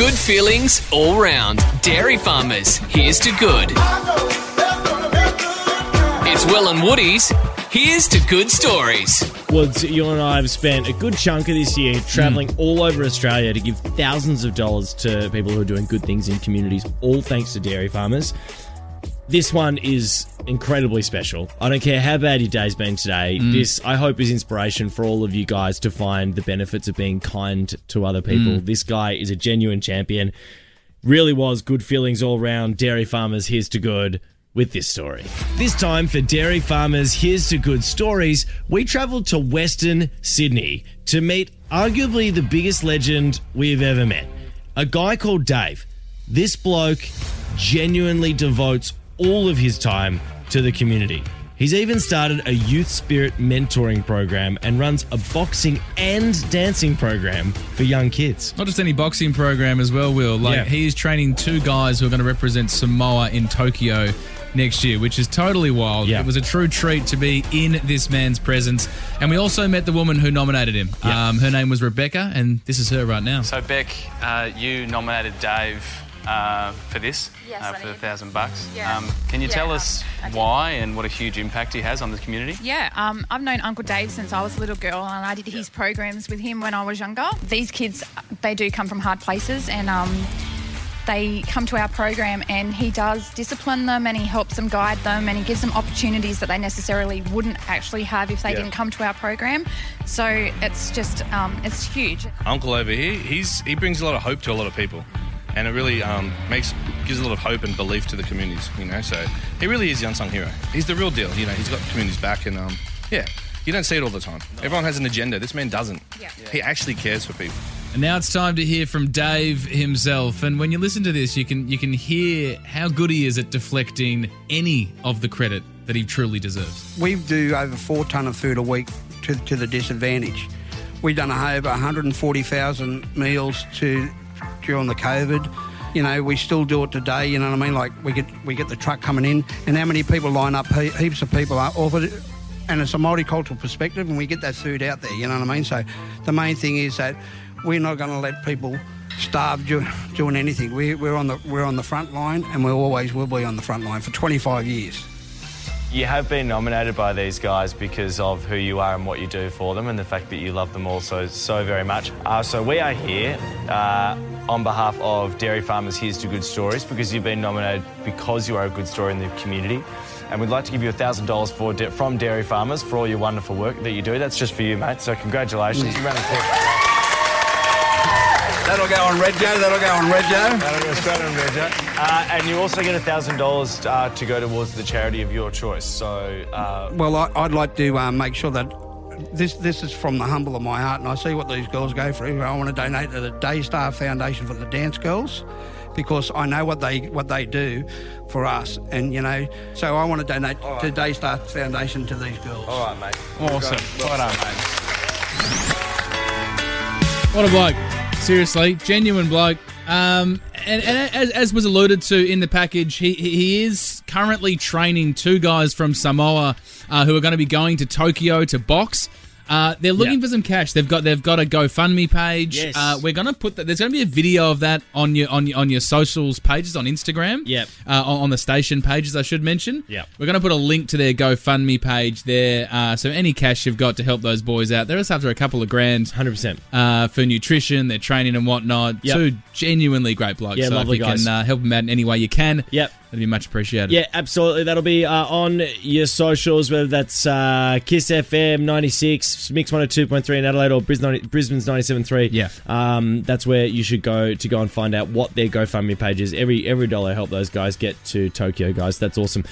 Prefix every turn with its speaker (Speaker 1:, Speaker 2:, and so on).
Speaker 1: Good feelings all round. Dairy Farmers, here's to good. It's Will and Woody's. Here's to good stories.
Speaker 2: Woods, you and I have spent a good chunk of this year traveling
Speaker 3: Mm.
Speaker 2: all over Australia to give thousands of dollars to people who are doing good things in communities, all thanks to dairy farmers. This one is incredibly special. I don't care how bad your day's been today.
Speaker 3: Mm.
Speaker 2: This, I hope, is inspiration for all of you guys to find the benefits of being kind to other people.
Speaker 3: Mm.
Speaker 2: This guy is a genuine champion. Really was good feelings all round. Dairy farmers, here's to good with this story. This time for Dairy Farmers Here's to Good Stories, we travelled to Western Sydney to meet arguably the biggest legend we've ever met. A guy called Dave. This bloke genuinely devotes all of his time to the community. He's even started a youth spirit mentoring program and runs a boxing and dancing program for young kids.
Speaker 3: Not just any boxing program as well, Will. Like
Speaker 2: Yeah.
Speaker 3: he is training two guys who are going to represent Samoa in Tokyo next year, which is totally wild.
Speaker 2: Yeah.
Speaker 3: It was a true treat to be in this man's presence. And we also met the woman who nominated him.
Speaker 2: Yeah.
Speaker 3: Um, her name was Rebecca, and this is her right now.
Speaker 4: So Beck, uh, you nominated Dave uh, for this,
Speaker 5: Yes,
Speaker 4: uh, for the
Speaker 5: did.
Speaker 4: thousand bucks.
Speaker 5: Yeah.
Speaker 4: Um, can you
Speaker 5: Yeah,
Speaker 4: tell us
Speaker 5: I did.
Speaker 4: why and what a huge impact he has on the community?
Speaker 5: Yeah, um, I've known Uncle Dave since I was a little girl, and I did his programs with him when I was younger. These kids, they do come from hard places, and um, they come to our program, and he does discipline them, and he helps them guide them, and he gives them opportunities that they necessarily wouldn't actually have if they
Speaker 6: Yeah.
Speaker 5: didn't come to our program. So it's just, um, it's huge.
Speaker 6: uncle over here, he's he brings a lot of hope to a lot of people, and it really um, makes gives a lot of hope and belief to the communities. You know, so he really is the unsung hero. He's the real deal. You know, he's got communities back, and um, yeah, you don't see it all the time. Everyone has an agenda. This man doesn't.
Speaker 5: Yeah.
Speaker 6: He actually cares for people.
Speaker 3: And now it's time to hear from Dave himself. And when you listen to this, you can you can hear how good he is at deflecting any of the credit that he truly deserves.
Speaker 7: We do over four tonne of food a week to, to the disadvantage. We've done over 140,000 meals to during the COVID. You know, we still do it today. You know what I mean? Like we get we get the truck coming in, and how many people line up? He- Heaps of people are offered, and it's a multicultural perspective, and we get that food out there. You know what I mean? So the main thing is that we're not going to let people starve do, doing anything. We, we're on the we're on the front line, and we always will be on the front line for 25 years.
Speaker 8: You have been nominated by these guys because of who you are and what you do for them, and the fact that you love them all so so very much. Uh, so we are here uh, on behalf of Dairy Farmers. Here's to good stories because you've been nominated because you are a good story in the community, and we'd like to give you thousand dollars for from Dairy Farmers for all your wonderful work that you do. That's just for you, mate. So congratulations. You ran a quick.
Speaker 7: That'll go on Red Joe. That'll go on Red Joe.
Speaker 8: That'll go straight on Roger. Uh, and you also get thousand dollars uh, to go towards the charity of your choice. So uh,
Speaker 7: Well, I, I'd like to um, make sure that this this is from the humble of my heart, and I see what these girls go through. I want to donate to the Daystar Foundation for the dance girls because I know what they what they do for us, and you know, so I want to donate to Daystar Foundation to these girls.
Speaker 8: all right, mate.
Speaker 3: Awesome.
Speaker 8: Well done, mate.
Speaker 3: What a bloke. Seriously, genuine bloke. Um, and, and as, as was alluded to in the package, he, he is currently training two guys from Samoa uh, who are going to be going to Tokyo to box. Uh, they're looking
Speaker 2: Yeah.
Speaker 3: for some cash. They've got they've got a GoFundMe page.
Speaker 2: Yes.
Speaker 3: Uh, we're gonna put that. There's gonna be a video of that on your on your, on your socials pages on Instagram.
Speaker 2: Yep.
Speaker 3: Uh, on, on the station pages, I should mention.
Speaker 2: Yep.
Speaker 3: We're gonna put a link to their GoFundMe page there. Uh, so any cash you've got to help those boys out, they're just after a couple of grand
Speaker 2: 100%.
Speaker 3: uh, for nutrition, their training and whatnot.
Speaker 2: Yep.
Speaker 3: Two genuinely great blokes.
Speaker 2: Yeah,
Speaker 3: so
Speaker 2: lovely
Speaker 3: if you
Speaker 2: guys.
Speaker 3: can uh, help them out in any way you can,
Speaker 2: Yep.
Speaker 3: That'd be much appreciated.
Speaker 2: Yeah, absolutely. That'll be uh, on your socials, whether that's uh, Kiss FM 96, Mix 102.3 in Adelaide, or Brisbane, Brisbane's 97.3.
Speaker 3: Yeah.
Speaker 2: Um, that's where you should go to go and find out what their GoFundMe page is. Every, every dollar help those guys get to Tokyo, guys. That's awesome.